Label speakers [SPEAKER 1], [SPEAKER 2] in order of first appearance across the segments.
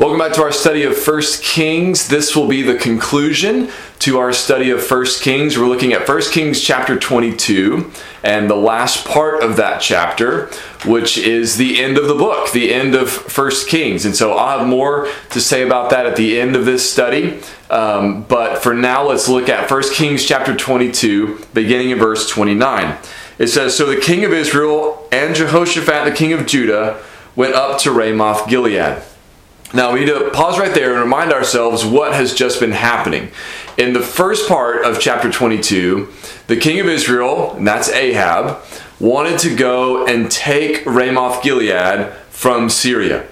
[SPEAKER 1] Welcome back to our study of First Kings. This will be the conclusion to our study of First Kings. We're looking at First Kings chapter 22 and the last part of that chapter, which is the end of the book, the end of First Kings. And so I'll have more to say about that at the end of this study. Um, but for now, let's look at First Kings chapter 22, beginning in verse 29. It says, So the king of Israel and Jehoshaphat, the king of Judah, went up to Ramoth Gilead. Now we need to pause right there and remind ourselves what has just been happening. In the first part of chapter 22, the king of Israel, and that's Ahab, wanted to go and take Ramoth Gilead from Syria.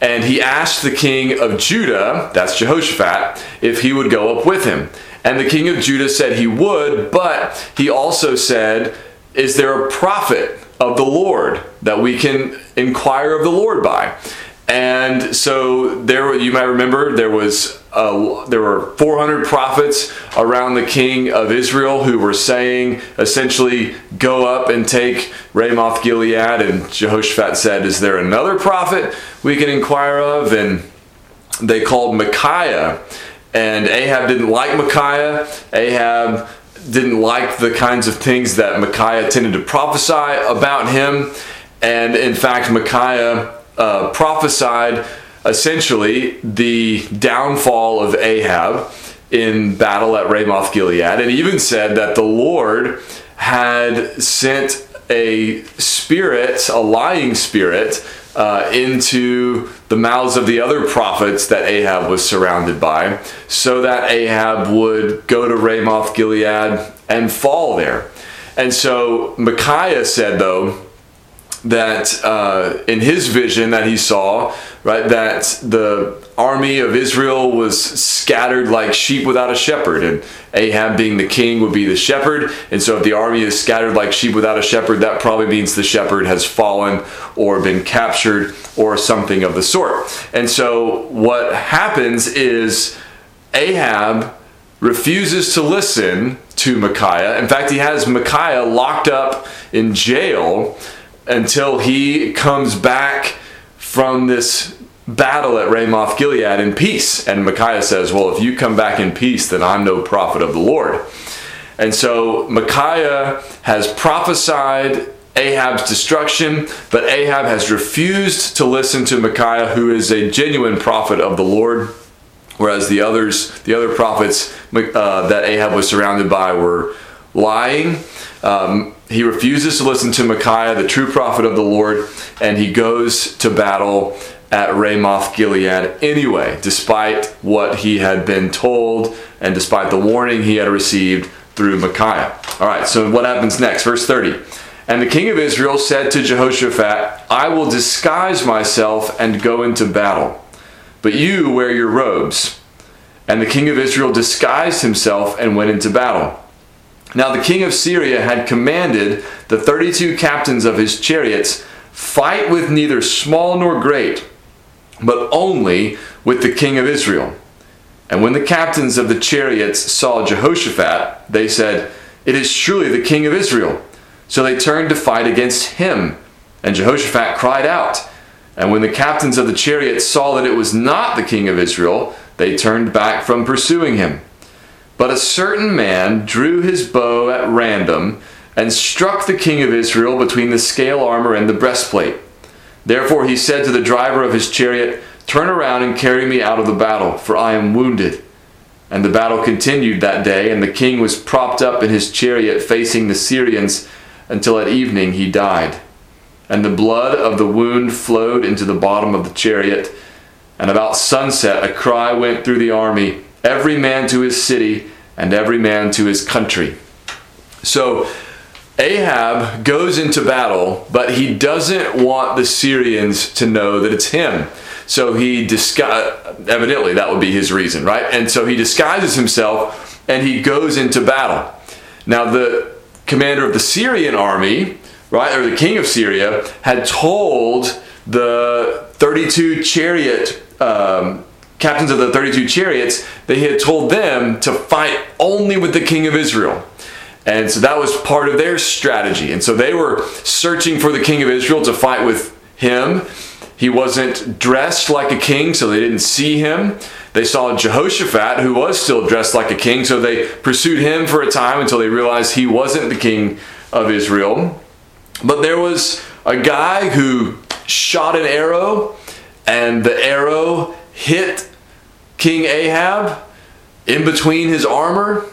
[SPEAKER 1] And he asked the king of Judah, that's Jehoshaphat, if he would go up with him. And the king of Judah said he would, but he also said, Is there a prophet of the Lord that we can inquire of the Lord by? And so there, you might remember, there was there were 400 prophets around the king of Israel who were saying, essentially, go up and take Ramoth Gilead. And Jehoshaphat said, Is there another prophet we can inquire of? And they called Micaiah. And Ahab didn't like Micaiah. Ahab didn't like the kinds of things that Micaiah tended to prophesy about him. And in fact, Micaiah uh, prophesied essentially the downfall of Ahab in battle at Ramoth Gilead, and even said that the Lord had sent a spirit, a lying spirit, uh, into the mouths of the other prophets that Ahab was surrounded by, so that Ahab would go to Ramoth Gilead and fall there. And so Micaiah said, though, that uh, in his vision that he saw, right, that the army of Israel was scattered like sheep without a shepherd, and Ahab being the king would be the shepherd. And so, if the army is scattered like sheep without a shepherd, that probably means the shepherd has fallen or been captured or something of the sort. And so, what happens is Ahab refuses to listen to Micaiah. In fact, he has Micaiah locked up in jail until he comes back from this battle at Ramoth Gilead in peace. And Micaiah says, Well, if you come back in peace, then I'm no prophet of the Lord. And so Micaiah has prophesied Ahab's destruction, but Ahab has refused to listen to Micaiah, who is a genuine prophet of the Lord. Whereas the others, the other prophets uh, that Ahab was surrounded by, were lying. Um, he refuses to listen to Micaiah, the true prophet of the Lord, and he goes to battle at Ramoth Gilead anyway, despite what he had been told and despite the warning he had received through Micaiah. All right, so what happens next? Verse 30. And the king of Israel said to Jehoshaphat, I will disguise myself and go into battle, but you wear your robes. And the king of Israel disguised himself and went into battle. Now the king of Syria had commanded the 32 captains of his chariots, Fight with neither small nor great, but only with the king of Israel. And when the captains of the chariots saw Jehoshaphat, they said, It is surely the king of Israel. So they turned to fight against him. And Jehoshaphat cried out. And when the captains of the chariots saw that it was not the king of Israel, they turned back from pursuing him. But a certain man drew his bow at random and struck the king of Israel between the scale armor and the breastplate. Therefore he said to the driver of his chariot, Turn around and carry me out of the battle, for I am wounded. And the battle continued that day, and the king was propped up in his chariot facing the Syrians until at evening he died. And the blood of the wound flowed into the bottom of the chariot. And about sunset a cry went through the army every man to his city, and every man to his country. So Ahab goes into battle, but he doesn't want the Syrians to know that it's him. So he disguise evidently that would be his reason, right? And so he disguises himself and he goes into battle. Now the commander of the Syrian army, right, or the king of Syria, had told the 32 chariot um, captains of the 32 chariots, they had told them to fight only with the king of Israel. And so that was part of their strategy. And so they were searching for the king of Israel to fight with him. He wasn't dressed like a king, so they didn't see him. They saw Jehoshaphat, who was still dressed like a king, so they pursued him for a time until they realized he wasn't the king of Israel. But there was a guy who shot an arrow, and the arrow hit King Ahab in between his armor,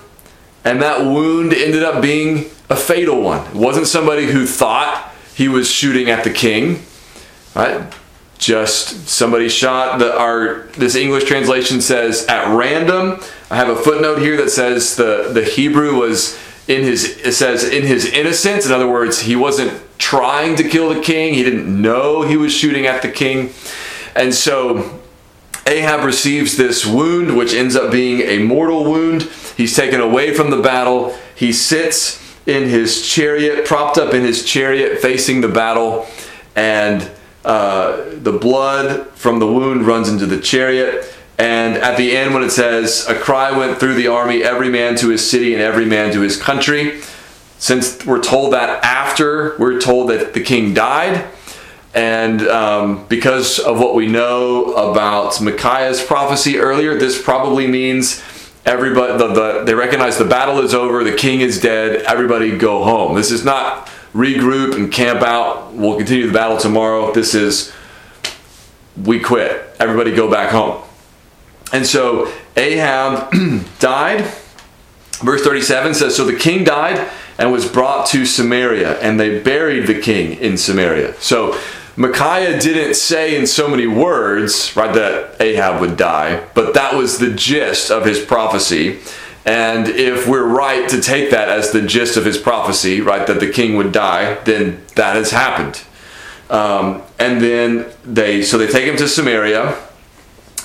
[SPEAKER 1] and that wound ended up being a fatal one. It wasn't somebody who thought he was shooting at the king, right? Just somebody shot the our this English translation says at random. I have a footnote here that says the the Hebrew was in his it says in his innocence. In other words, he wasn't trying to kill the king. He didn't know he was shooting at the king. And so Ahab receives this wound, which ends up being a mortal wound. He's taken away from the battle. He sits in his chariot, propped up in his chariot, facing the battle, and uh, the blood from the wound runs into the chariot. And at the end, when it says, A cry went through the army, every man to his city and every man to his country. Since we're told that after, we're told that the king died. And um, because of what we know about Micaiah's prophecy earlier, this probably means everybody the, the, they recognize the battle is over the king is dead everybody go home. This is not regroup and camp out. We'll continue the battle tomorrow. This is we quit. Everybody go back home. And so ahab died. Verse 37 says so the king died and was brought to samaria and they buried the king in samaria. So Micaiah didn't say in so many words, right, that Ahab would die, but that was the gist of his prophecy. And if we're right to take that as the gist of his prophecy, right, that the king would die, then that has happened. Um, and then they, so they take him to Samaria,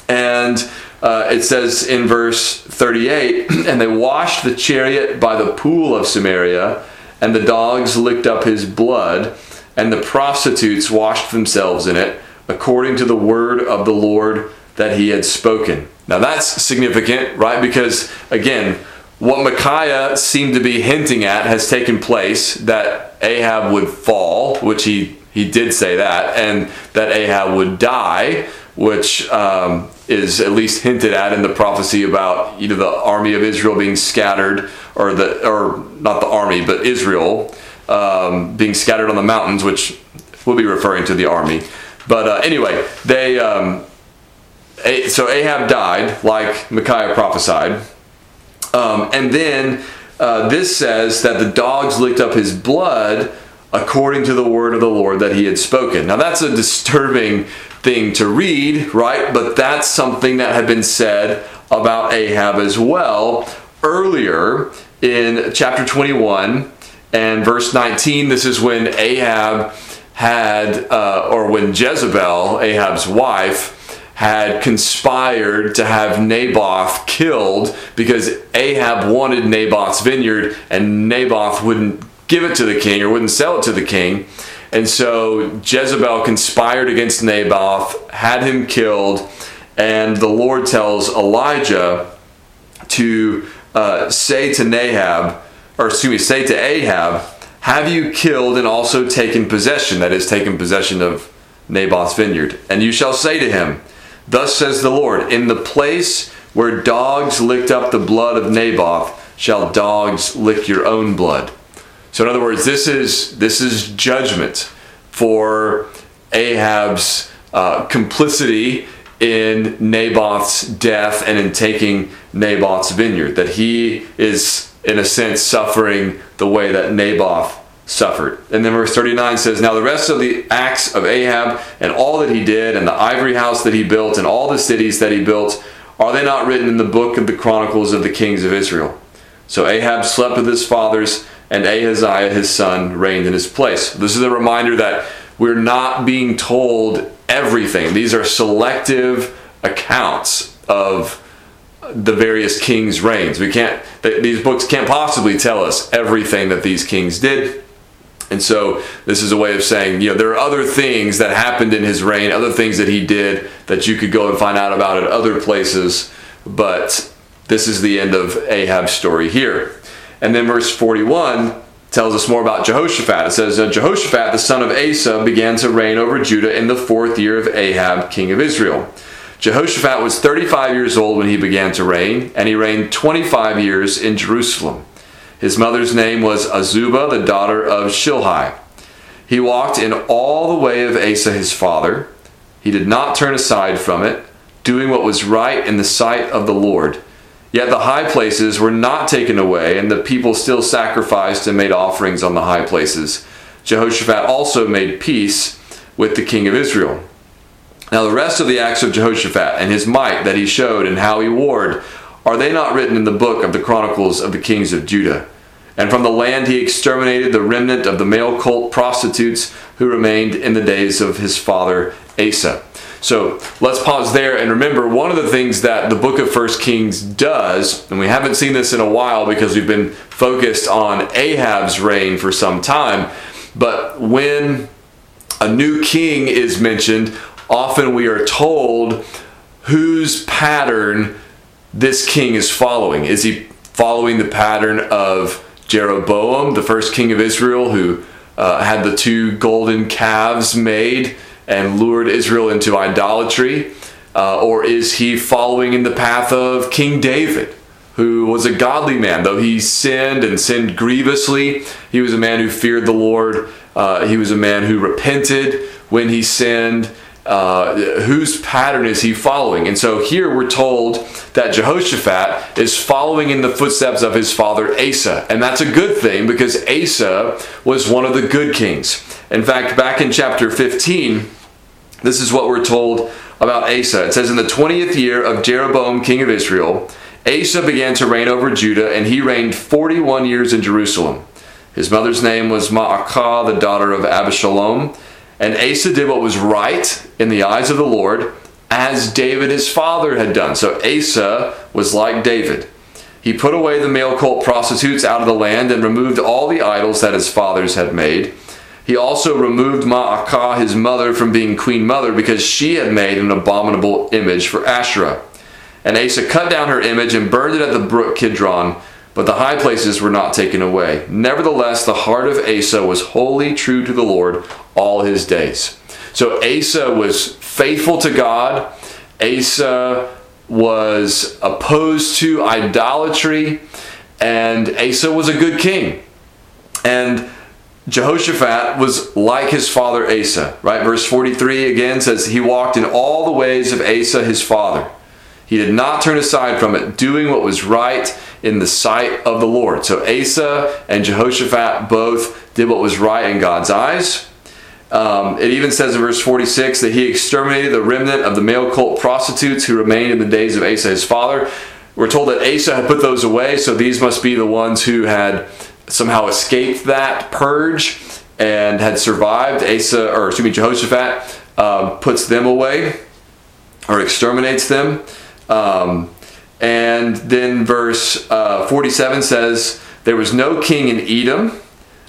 [SPEAKER 1] and uh, it says in verse 38, and they washed the chariot by the pool of Samaria, and the dogs licked up his blood and the prostitutes washed themselves in it, according to the word of the Lord that he had spoken. Now that's significant, right? Because again, what Micaiah seemed to be hinting at has taken place that Ahab would fall, which he, he did say that, and that Ahab would die, which um, is at least hinted at in the prophecy about either the army of Israel being scattered, or the or not the army, but Israel um, being scattered on the mountains, which we'll be referring to the army. But uh, anyway, they um, so Ahab died, like Micaiah prophesied, um, and then uh, this says that the dogs licked up his blood according to the word of the Lord that he had spoken. Now that's a disturbing thing to read, right? But that's something that had been said about Ahab as well earlier in chapter 21 and verse 19, this is when Ahab had, uh, or when Jezebel, Ahab's wife, had conspired to have Naboth killed because Ahab wanted Naboth's vineyard and Naboth wouldn't give it to the king or wouldn't sell it to the king. And so Jezebel conspired against Naboth, had him killed, and the Lord tells Elijah to uh, say to Nahab, or excuse me, say to Ahab, Have you killed and also taken possession, that is, taken possession of Naboth's vineyard? And you shall say to him, Thus says the Lord, In the place where dogs licked up the blood of Naboth, shall dogs lick your own blood. So in other words, this is this is judgment for Ahab's uh, complicity in Naboth's death and in taking Naboth's vineyard. That he is in a sense, suffering the way that Naboth suffered. And then verse 39 says, Now the rest of the acts of Ahab and all that he did, and the ivory house that he built, and all the cities that he built, are they not written in the book of the Chronicles of the kings of Israel? So Ahab slept with his fathers, and Ahaziah his son reigned in his place. This is a reminder that we're not being told everything. These are selective accounts of the various kings' reigns. We can't; these books can't possibly tell us everything that these kings did. And so this is a way of saying, you know, there are other things that happened in his reign, other things that he did that you could go and find out about at other places, but this is the end of Ahab's story here. And then verse 41 tells us more about Jehoshaphat. It says, Jehoshaphat, the son of Asa, began to reign over Judah in the fourth year of Ahab, king of Israel. Jehoshaphat was 35 years old when he began to reign, and he reigned 25 years in Jerusalem. His mother's name was Azubah, the daughter of Shilhi. He walked in all the way of Asa his father. He did not turn aside from it, doing what was right in the sight of the Lord. Yet the high places were not taken away, and the people still sacrificed and made offerings on the high places. Jehoshaphat also made peace with the king of Israel. Now, the rest of the acts of Jehoshaphat and his might that he showed and how he warred, are they not written in the book of the Chronicles of the kings of Judah? And from the land he exterminated the remnant of the male cult prostitutes who remained in the days of his father Asa. So let's pause there and remember one of the things that the book of First Kings does, and we haven't seen this in a while because we've been focused on Ahab's reign for some time, but when a new king is mentioned, often we are told whose pattern this king is following. Is he following the pattern of Jeroboam, the first king of Israel, who uh, had the two golden calves made and lured Israel into idolatry? Uh, or is he following in the path of King David, who was a godly man, though he sinned and sinned grievously? He was a man who feared the Lord. Uh, he was a man who repented when he sinned uh, whose pattern is he following? And so here we're told that Jehoshaphat is following in the footsteps of his father Asa. And that's a good thing because Asa was one of the good kings. In fact, back in chapter 15, this is what we're told about Asa. It says, In the 20th year of Jeroboam, king of Israel, Asa began to reign over Judah, and he reigned 41 years in Jerusalem. His mother's name was Maacah, the daughter of Abishalom. And Asa did what was right in the eyes of the Lord, as David his father had done. So Asa was like David. He put away the male cult prostitutes out of the land and removed all the idols that his fathers had made. He also removed Maacah, his mother, from being queen mother because she had made an abominable image for Asherah. And Asa cut down her image and burned it at the brook Kidron but the high places were not taken away. Nevertheless, the heart of Asa was wholly true to the Lord all his days. So Asa was faithful to God. Asa was opposed to idolatry. And Asa was a good king. And Jehoshaphat was like his father Asa, right? Verse 43 again says, He walked in all the ways of Asa his father. He did not turn aside from it, doing what was right in the sight of the Lord. So Asa and Jehoshaphat both did what was right in God's eyes. Um, it even says in verse 46 that he exterminated the remnant of the male cult prostitutes who remained in the days of Asa his father. We're told that Asa had put those away, so these must be the ones who had somehow escaped that purge and had survived. Asa, or excuse me, Jehoshaphat um, puts them away or exterminates them. Um, and then verse uh, 47 says, There was no king in Edom,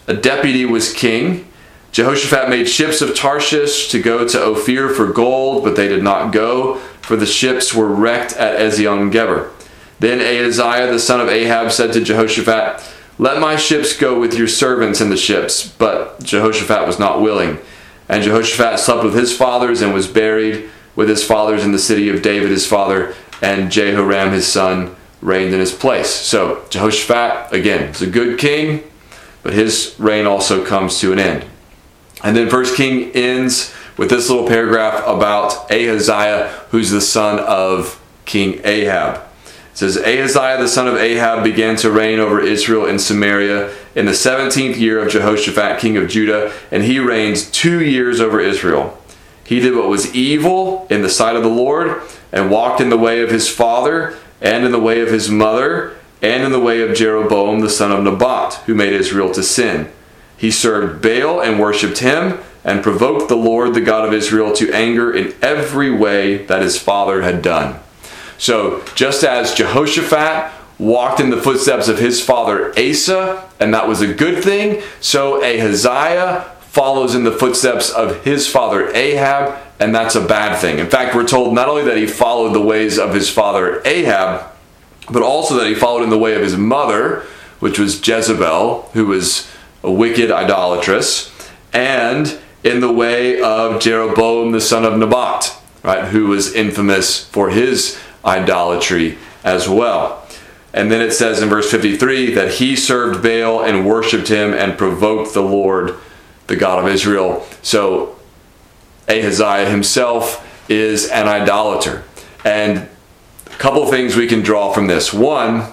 [SPEAKER 1] a deputy was king. Jehoshaphat made ships of Tarshish to go to Ophir for gold, but they did not go, for the ships were wrecked at Ezion Geber. Then Ahaziah the son of Ahab said to Jehoshaphat, Let my ships go with your servants in the ships. But Jehoshaphat was not willing. And Jehoshaphat slept with his fathers and was buried with his fathers in the city of David his father and Jehoram his son reigned in his place. So Jehoshaphat, again, is a good king, but his reign also comes to an end. And then First King ends with this little paragraph about Ahaziah, who's the son of King Ahab. It says, Ahaziah the son of Ahab began to reign over Israel in Samaria in the 17th year of Jehoshaphat, king of Judah, and he reigned two years over Israel. He did what was evil in the sight of the Lord and walked in the way of his father and in the way of his mother and in the way of Jeroboam the son of Nebat, who made Israel to sin. He served Baal and worshipped him and provoked the Lord, the God of Israel, to anger in every way that his father had done. So, just as Jehoshaphat walked in the footsteps of his father Asa, and that was a good thing, so Ahaziah follows in the footsteps of his father Ahab, and that's a bad thing. In fact, we're told not only that he followed the ways of his father Ahab, but also that he followed in the way of his mother, which was Jezebel, who was a wicked idolatress, and in the way of Jeroboam the son of Nebat, right, who was infamous for his idolatry as well. And then it says in verse 53 that he served Baal and worshiped him and provoked the Lord, the God of Israel. So Ahaziah himself is an idolater. And a couple things we can draw from this. One,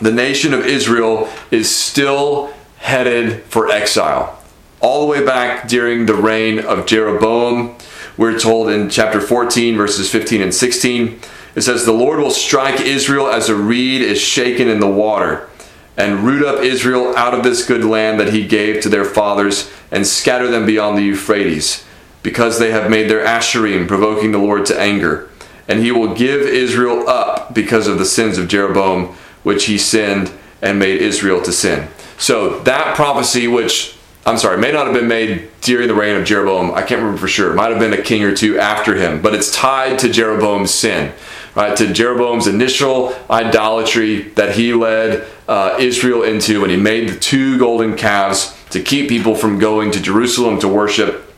[SPEAKER 1] the nation of Israel is still headed for exile. All the way back during the reign of Jeroboam, we're told in chapter 14, verses 15 and 16, it says, The Lord will strike Israel as a reed is shaken in the water, and root up Israel out of this good land that he gave to their fathers, and scatter them beyond the Euphrates, because they have made their Asherim, provoking the Lord to anger. And he will give Israel up because of the sins of Jeroboam, which he sinned and made Israel to sin. So that prophecy, which I'm sorry, may not have been made during the reign of Jeroboam. I can't remember for sure. It might have been a king or two after him, but it's tied to Jeroboam's sin, right? To Jeroboam's initial idolatry that he led uh, Israel into when he made the two golden calves to keep people from going to Jerusalem to worship.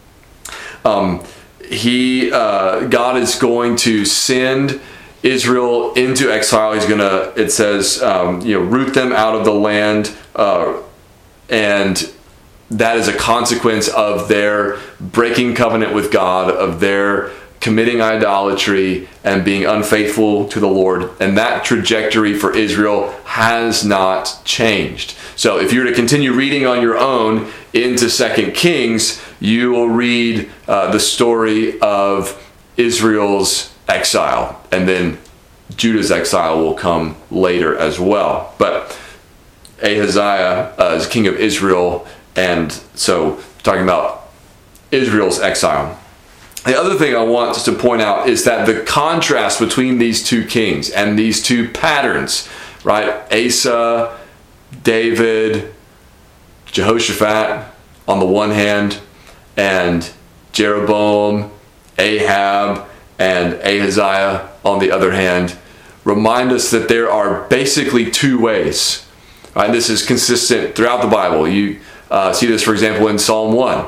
[SPEAKER 1] Um, he, uh, God is going to send Israel into exile. He's to, it says, um, you know, root them out of the land. Uh, and that is a consequence of their breaking covenant with God, of their committing idolatry and being unfaithful to the Lord. And that trajectory for Israel has not changed. So if you're to continue reading on your own into Second Kings, you will read uh, the story of Israel's exile. And then Judah's exile will come later as well. But Ahaziah uh, is king of Israel, and so talking about Israel's exile. The other thing I want to point out is that the contrast between these two kings and these two patterns, right? Asa, David, Jehoshaphat on the one hand, and Jeroboam, Ahab, and Ahaziah on the other hand, remind us that there are basically two ways. Right? This is consistent throughout the Bible. You uh, see this, for example, in Psalm 1.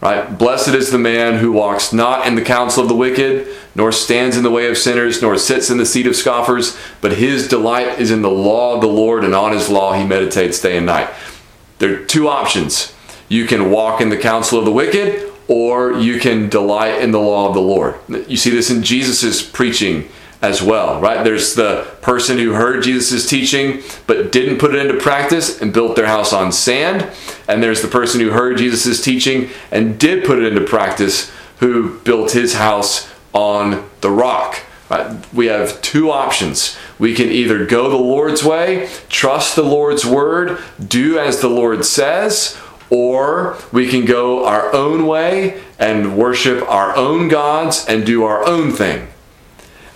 [SPEAKER 1] Right? Blessed is the man who walks not in the counsel of the wicked, nor stands in the way of sinners, nor sits in the seat of scoffers, but his delight is in the law of the Lord, and on his law he meditates day and night. There are two options. You can walk in the counsel of the wicked, or you can delight in the law of the Lord. You see this in Jesus' preaching as well, right? There's the person who heard Jesus' teaching but didn't put it into practice and built their house on sand. And there's the person who heard Jesus' teaching and did put it into practice who built his house on the rock. Right? We have two options. We can either go the Lord's way, trust the Lord's word, do as the Lord says, or we can go our own way and worship our own gods and do our own thing.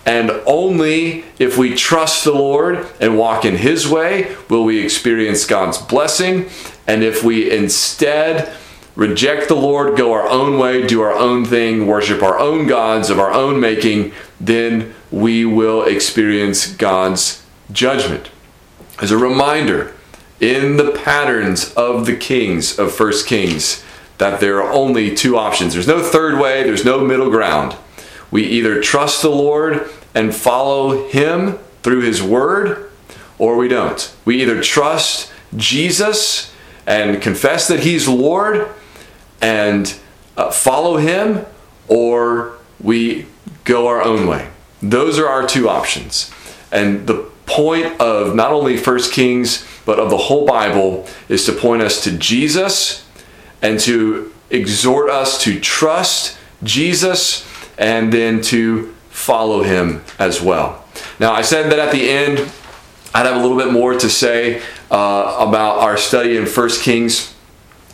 [SPEAKER 1] And only if we trust the Lord and walk in His way will we experience God's blessing. And if we instead reject the Lord, go our own way, do our own thing, worship our own gods of our own making, then we will experience God's judgment. As a reminder, in the patterns of the kings of First Kings, that there are only two options. There's no third way, there's no middle ground. We either trust the Lord and follow Him through His Word, or we don't. We either trust Jesus and confess that He's Lord and uh, follow Him, or we go our own way. Those are our two options. And the point of not only First Kings, but of the whole Bible is to point us to Jesus and to exhort us to trust Jesus and then to follow him as well. Now, I said that at the end, I'd have a little bit more to say uh, about our study in First Kings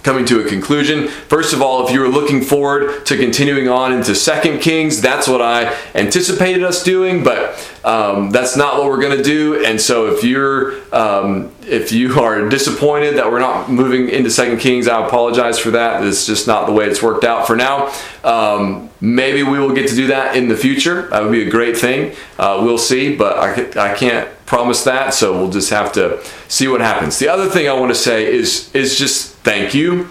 [SPEAKER 1] coming to a conclusion. First of all, if you were looking forward to continuing on into Second Kings, that's what I anticipated us doing, but um, that's not what we're going to do. And so, if you're um, if you are disappointed that we're not moving into Second Kings, I apologize for that. It's just not the way it's worked out for now. Um, maybe we will get to do that in the future. That would be a great thing. Uh, we'll see, but I, I can't promise that. So we'll just have to see what happens. The other thing I want to say is is just thank you.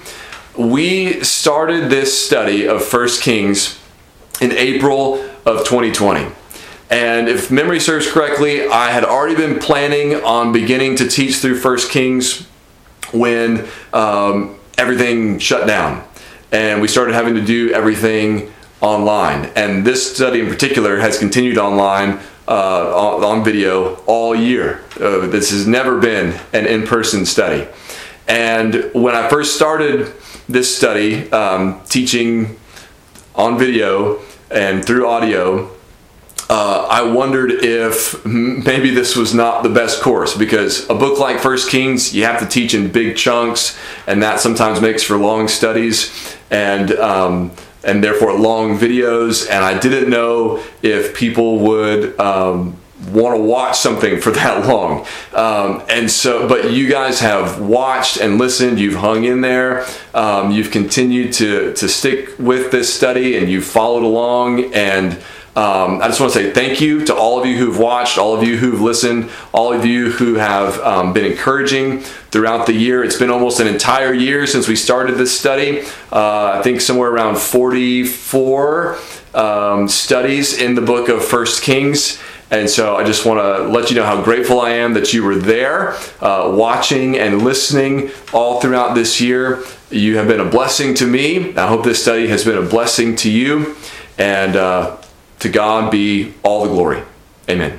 [SPEAKER 1] We started this study of First Kings in April of 2020. And if memory serves correctly, I had already been planning on beginning to teach through First Kings when um, everything shut down and we started having to do everything online. And this study in particular has continued online uh, on, on, video all year. Uh, this has never been an in person study. And when I first started this study, um, teaching on video and through audio, uh, I wondered if maybe this was not the best course because a book like First Kings, you have to teach in big chunks, and that sometimes makes for long studies and um, and therefore long videos. And I didn't know if people would. Um, want to watch something for that long. Um, and so, but you guys have watched and listened, you've hung in there, um, you've continued to, to stick with this study and you've followed along and um, I just want to say thank you to all of you who've watched, all of you who've listened, all of you who have um, been encouraging throughout the year. It's been almost an entire year since we started this study. Uh, I think somewhere around 44 um, studies in the book of First Kings. And so I just want to let you know how grateful I am that you were there, uh, watching and listening all throughout this year. You have been a blessing to me. I hope this study has been a blessing to you. And uh, to God be all the glory. Amen.